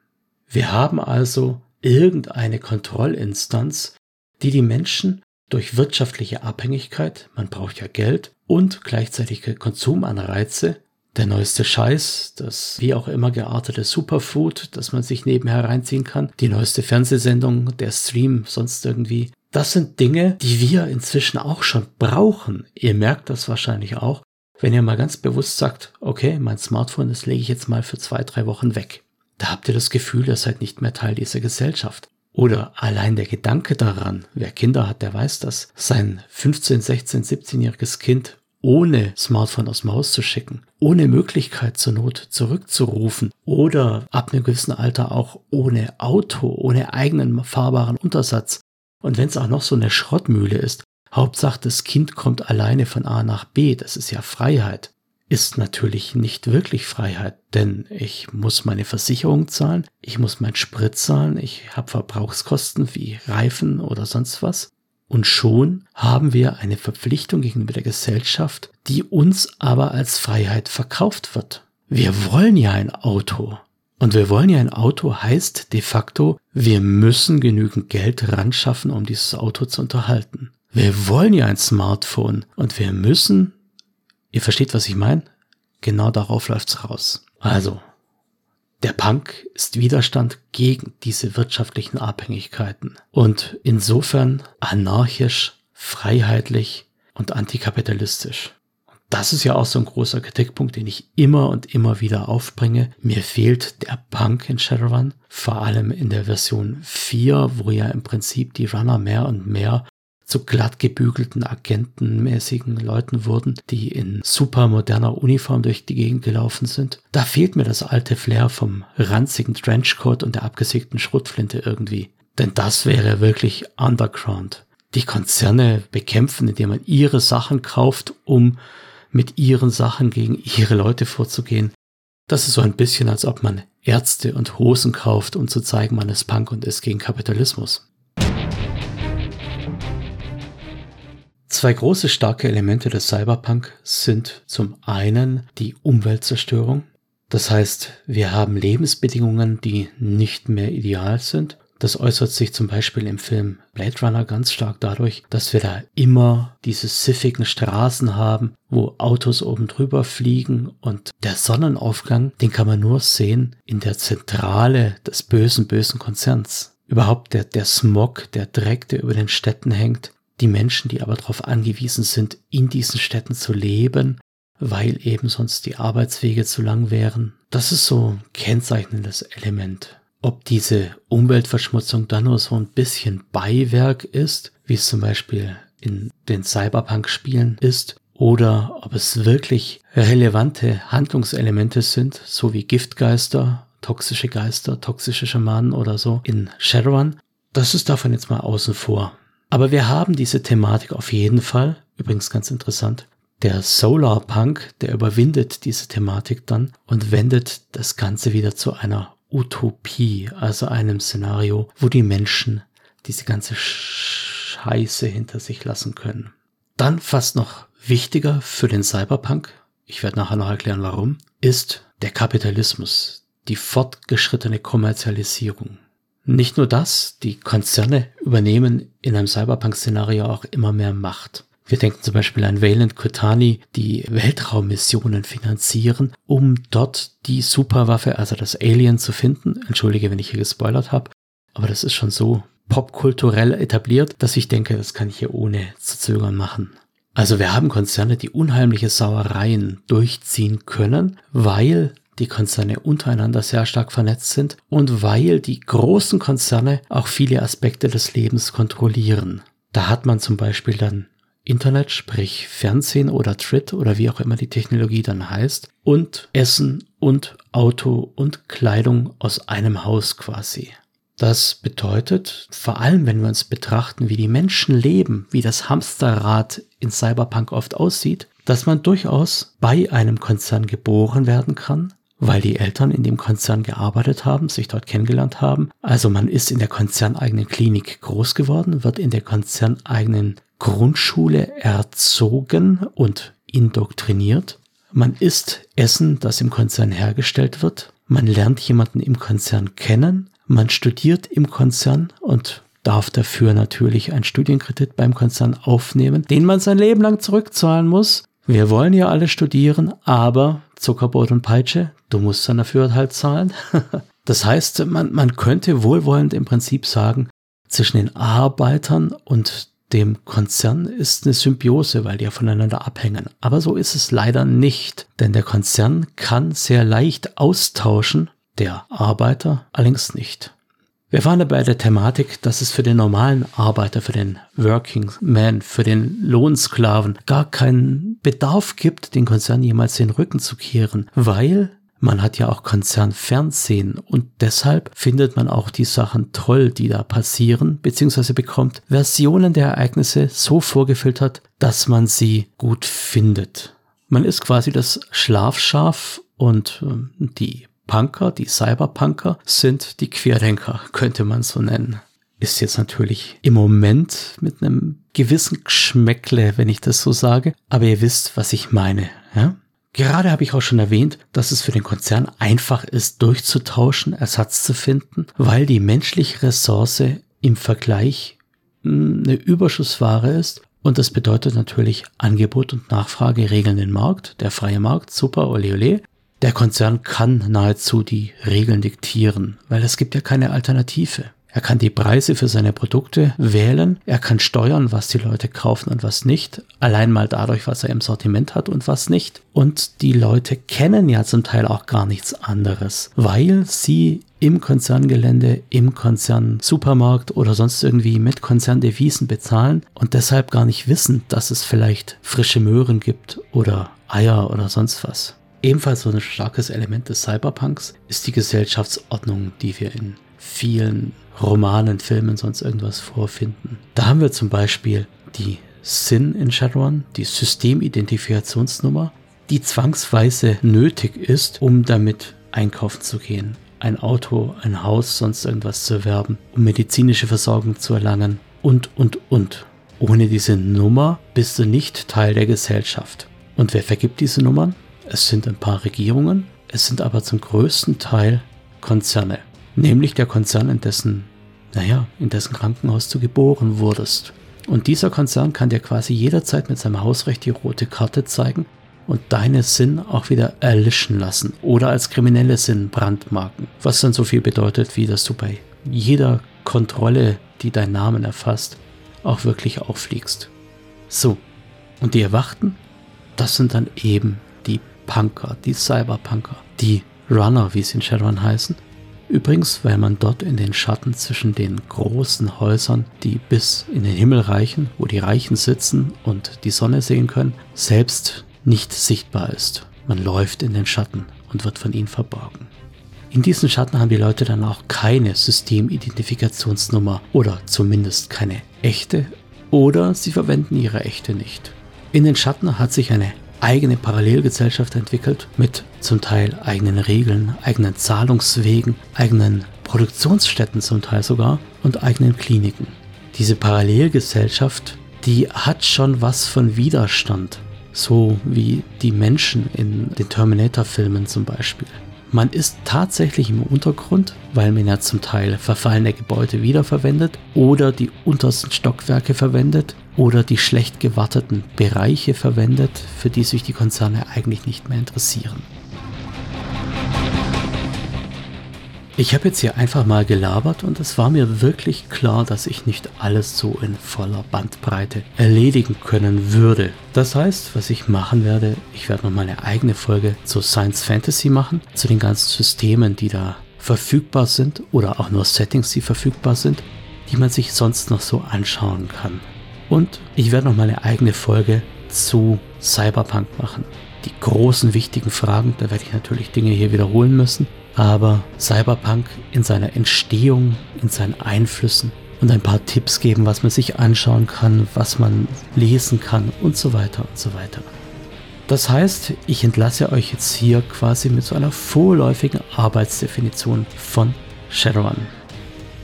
Wir haben also irgendeine Kontrollinstanz, die die Menschen durch wirtschaftliche Abhängigkeit, man braucht ja Geld und gleichzeitige Konsumanreize der neueste Scheiß, das wie auch immer geartete Superfood, das man sich nebenher reinziehen kann, die neueste Fernsehsendung, der Stream, sonst irgendwie. Das sind Dinge, die wir inzwischen auch schon brauchen. Ihr merkt das wahrscheinlich auch, wenn ihr mal ganz bewusst sagt, okay, mein Smartphone, das lege ich jetzt mal für zwei, drei Wochen weg. Da habt ihr das Gefühl, ihr seid nicht mehr Teil dieser Gesellschaft. Oder allein der Gedanke daran, wer Kinder hat, der weiß das, sein 15, 16, 17-jähriges Kind ohne Smartphone aus dem Haus zu schicken, ohne Möglichkeit zur Not zurückzurufen oder ab einem gewissen Alter auch ohne Auto, ohne eigenen fahrbaren Untersatz. Und wenn es auch noch so eine Schrottmühle ist, Hauptsache das Kind kommt alleine von A nach B, das ist ja Freiheit. Ist natürlich nicht wirklich Freiheit, denn ich muss meine Versicherung zahlen, ich muss meinen Sprit zahlen, ich habe Verbrauchskosten wie Reifen oder sonst was. Und schon haben wir eine Verpflichtung gegenüber der Gesellschaft, die uns aber als Freiheit verkauft wird. Wir wollen ja ein Auto. Und wir wollen ja ein Auto heißt de facto, wir müssen genügend Geld ran schaffen, um dieses Auto zu unterhalten. Wir wollen ja ein Smartphone und wir müssen, ihr versteht, was ich meine? Genau darauf läuft's raus. Also, der Punk ist Widerstand gegen diese wirtschaftlichen Abhängigkeiten und insofern anarchisch, freiheitlich und antikapitalistisch. Das ist ja auch so ein großer Kritikpunkt, den ich immer und immer wieder aufbringe. Mir fehlt der Punk in Shadowrun, vor allem in der Version 4, wo ja im Prinzip die Runner mehr und mehr zu glatt gebügelten agentenmäßigen Leuten wurden, die in super moderner Uniform durch die Gegend gelaufen sind. Da fehlt mir das alte Flair vom ranzigen Trenchcoat und der abgesägten Schrotflinte irgendwie. Denn das wäre wirklich Underground. Die Konzerne bekämpfen, indem man ihre Sachen kauft, um mit ihren Sachen gegen ihre Leute vorzugehen. Das ist so ein bisschen, als ob man Ärzte und Hosen kauft, um zu zeigen, man ist Punk und ist gegen Kapitalismus. Zwei große starke Elemente des Cyberpunk sind zum einen die Umweltzerstörung. Das heißt, wir haben Lebensbedingungen, die nicht mehr ideal sind. Das äußert sich zum Beispiel im Film Blade Runner ganz stark dadurch, dass wir da immer diese siffigen Straßen haben, wo Autos oben drüber fliegen und der Sonnenaufgang, den kann man nur sehen in der Zentrale des bösen, bösen Konzerns. Überhaupt der, der Smog, der Dreck, der über den Städten hängt, die Menschen, die aber darauf angewiesen sind, in diesen Städten zu leben, weil eben sonst die Arbeitswege zu lang wären. Das ist so ein kennzeichnendes Element. Ob diese Umweltverschmutzung dann nur so ein bisschen Beiwerk ist, wie es zum Beispiel in den Cyberpunk-Spielen ist, oder ob es wirklich relevante Handlungselemente sind, so wie Giftgeister, toxische Geister, toxische Schamanen oder so in Shadowrun, das ist davon jetzt mal außen vor. Aber wir haben diese Thematik auf jeden Fall. Übrigens ganz interessant. Der Solarpunk, der überwindet diese Thematik dann und wendet das Ganze wieder zu einer Utopie, also einem Szenario, wo die Menschen diese ganze Scheiße hinter sich lassen können. Dann fast noch wichtiger für den Cyberpunk, ich werde nachher noch erklären warum, ist der Kapitalismus, die fortgeschrittene Kommerzialisierung. Nicht nur das, die Konzerne übernehmen in einem Cyberpunk-Szenario auch immer mehr Macht. Wir denken zum Beispiel an Wayland Kotani, die Weltraummissionen finanzieren, um dort die Superwaffe, also das Alien zu finden. Entschuldige, wenn ich hier gespoilert habe, aber das ist schon so popkulturell etabliert, dass ich denke, das kann ich hier ohne zu zögern machen. Also wir haben Konzerne, die unheimliche Sauereien durchziehen können, weil die Konzerne untereinander sehr stark vernetzt sind und weil die großen Konzerne auch viele Aspekte des Lebens kontrollieren. Da hat man zum Beispiel dann Internet, sprich Fernsehen oder Trit oder wie auch immer die Technologie dann heißt, und Essen und Auto und Kleidung aus einem Haus quasi. Das bedeutet, vor allem wenn wir uns betrachten, wie die Menschen leben, wie das Hamsterrad in Cyberpunk oft aussieht, dass man durchaus bei einem Konzern geboren werden kann, weil die Eltern in dem Konzern gearbeitet haben, sich dort kennengelernt haben. Also man ist in der konzerneigenen Klinik groß geworden, wird in der konzerneigenen Grundschule erzogen und indoktriniert. Man isst Essen, das im Konzern hergestellt wird. Man lernt jemanden im Konzern kennen. Man studiert im Konzern und darf dafür natürlich einen Studienkredit beim Konzern aufnehmen, den man sein Leben lang zurückzahlen muss. Wir wollen ja alle studieren, aber Zuckerbrot und Peitsche, du musst dann dafür halt zahlen. das heißt, man, man könnte wohlwollend im Prinzip sagen, zwischen den Arbeitern und dem Konzern ist eine Symbiose, weil die ja voneinander abhängen. Aber so ist es leider nicht, denn der Konzern kann sehr leicht austauschen, der Arbeiter allerdings nicht. Wir waren dabei der Thematik, dass es für den normalen Arbeiter, für den Working Man, für den Lohnsklaven gar keinen Bedarf gibt, den Konzern jemals den Rücken zu kehren, weil man hat ja auch Konzernfernsehen und deshalb findet man auch die Sachen toll, die da passieren, beziehungsweise bekommt Versionen der Ereignisse so vorgefiltert, dass man sie gut findet. Man ist quasi das Schlafschaf und ähm, die Punker, die Cyberpunker, sind die Querdenker, könnte man so nennen. Ist jetzt natürlich im Moment mit einem gewissen Geschmäckle, wenn ich das so sage, aber ihr wisst, was ich meine. Ja? Gerade habe ich auch schon erwähnt, dass es für den Konzern einfach ist, durchzutauschen, Ersatz zu finden, weil die menschliche Ressource im Vergleich hm, eine Überschussware ist. Und das bedeutet natürlich Angebot und Nachfrage regeln den Markt, der freie Markt, super, ole ole. Der Konzern kann nahezu die Regeln diktieren, weil es gibt ja keine Alternative. Er kann die Preise für seine Produkte wählen. Er kann steuern, was die Leute kaufen und was nicht. Allein mal dadurch, was er im Sortiment hat und was nicht. Und die Leute kennen ja zum Teil auch gar nichts anderes, weil sie im Konzerngelände, im Konzern Supermarkt oder sonst irgendwie mit Konzerndevisen bezahlen und deshalb gar nicht wissen, dass es vielleicht frische Möhren gibt oder Eier oder sonst was. Ebenfalls so ein starkes Element des Cyberpunks ist die Gesellschaftsordnung, die wir in vielen Romanen, Filmen, sonst irgendwas vorfinden. Da haben wir zum Beispiel die SIN in Shadowrun, die Systemidentifikationsnummer, die zwangsweise nötig ist, um damit einkaufen zu gehen. Ein Auto, ein Haus, sonst irgendwas zu erwerben, um medizinische Versorgung zu erlangen und, und, und. Ohne diese Nummer bist du nicht Teil der Gesellschaft. Und wer vergibt diese Nummern? Es sind ein paar Regierungen, es sind aber zum größten Teil Konzerne nämlich der Konzern, in dessen, naja, in dessen Krankenhaus du geboren wurdest. Und dieser Konzern kann dir quasi jederzeit mit seinem Hausrecht die rote Karte zeigen und deine Sinn auch wieder erlischen lassen oder als kriminelle Sinn brandmarken. Was dann so viel bedeutet, wie dass du bei jeder Kontrolle, die deinen Namen erfasst, auch wirklich auffliegst. So, und die Erwachten, das sind dann eben Punker, die Cyberpunker, die Runner, wie sie in Shadowrun heißen, Übrigens, weil man dort in den Schatten zwischen den großen Häusern, die bis in den Himmel reichen, wo die Reichen sitzen und die Sonne sehen können, selbst nicht sichtbar ist. Man läuft in den Schatten und wird von ihnen verborgen. In diesen Schatten haben die Leute dann auch keine Systemidentifikationsnummer oder zumindest keine echte oder sie verwenden ihre echte nicht. In den Schatten hat sich eine eigene Parallelgesellschaft entwickelt mit zum Teil eigenen Regeln, eigenen Zahlungswegen, eigenen Produktionsstätten zum Teil sogar und eigenen Kliniken. Diese Parallelgesellschaft, die hat schon was von Widerstand, so wie die Menschen in den Terminator-Filmen zum Beispiel. Man ist tatsächlich im Untergrund, weil man ja zum Teil verfallene Gebäude wiederverwendet oder die untersten Stockwerke verwendet oder die schlecht gewarteten Bereiche verwendet, für die sich die Konzerne eigentlich nicht mehr interessieren. Ich habe jetzt hier einfach mal gelabert und es war mir wirklich klar, dass ich nicht alles so in voller Bandbreite erledigen können würde. Das heißt, was ich machen werde, ich werde noch mal eine eigene Folge zu Science Fantasy machen, zu den ganzen Systemen, die da verfügbar sind oder auch nur Settings, die verfügbar sind, die man sich sonst noch so anschauen kann. Und ich werde noch mal eine eigene Folge zu Cyberpunk machen. Die großen wichtigen Fragen, da werde ich natürlich Dinge hier wiederholen müssen aber Cyberpunk in seiner Entstehung, in seinen Einflüssen und ein paar Tipps geben, was man sich anschauen kann, was man lesen kann und so weiter und so weiter. Das heißt, ich entlasse euch jetzt hier quasi mit so einer vorläufigen Arbeitsdefinition von Shadowrun.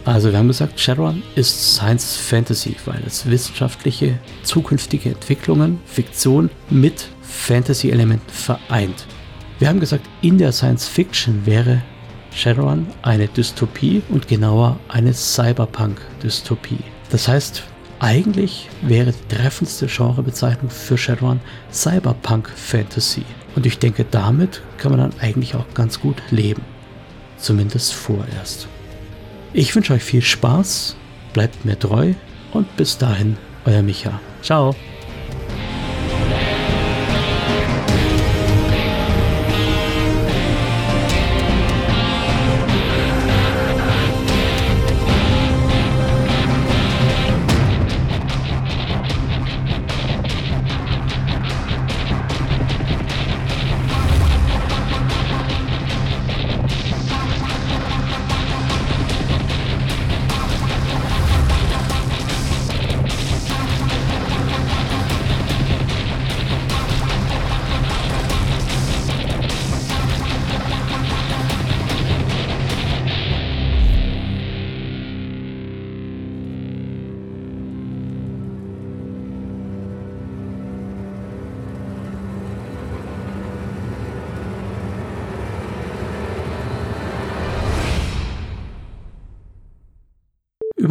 Also wir haben gesagt, Shadowrun ist Science Fantasy, weil es wissenschaftliche, zukünftige Entwicklungen, Fiktion mit Fantasy-Elementen vereint. Wir haben gesagt, in der Science Fiction wäre Shadowrun eine Dystopie und genauer eine Cyberpunk-Dystopie. Das heißt, eigentlich wäre die treffendste Genrebezeichnung für Shadowrun Cyberpunk Fantasy. Und ich denke, damit kann man dann eigentlich auch ganz gut leben. Zumindest vorerst. Ich wünsche euch viel Spaß, bleibt mir treu und bis dahin, euer Micha. Ciao.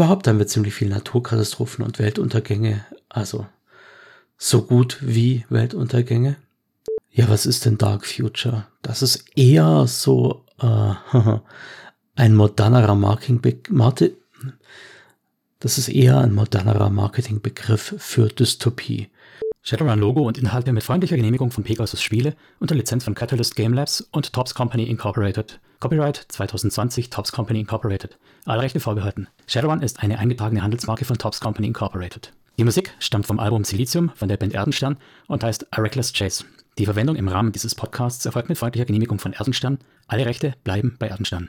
Überhaupt haben wir ziemlich viele Naturkatastrophen und Weltuntergänge. Also so gut wie Weltuntergänge. Ja, was ist denn Dark Future? Das ist eher so äh, ein modernerer Marketing das ist eher ein modernerer Marketingbegriff für Dystopie. Shadowrun-Logo und Inhalte mit freundlicher Genehmigung von Pegasus Spiele unter Lizenz von Catalyst Game Labs und Tops Company Incorporated. Copyright 2020 Tops Company Incorporated. Alle Rechte vorbehalten. Shadowrun ist eine eingetragene Handelsmarke von Tops Company Incorporated. Die Musik stammt vom Album Silicium von der Band Erdenstern und heißt A Reckless Chase. Die Verwendung im Rahmen dieses Podcasts erfolgt mit freundlicher Genehmigung von Erdenstern. Alle Rechte bleiben bei Erdenstern.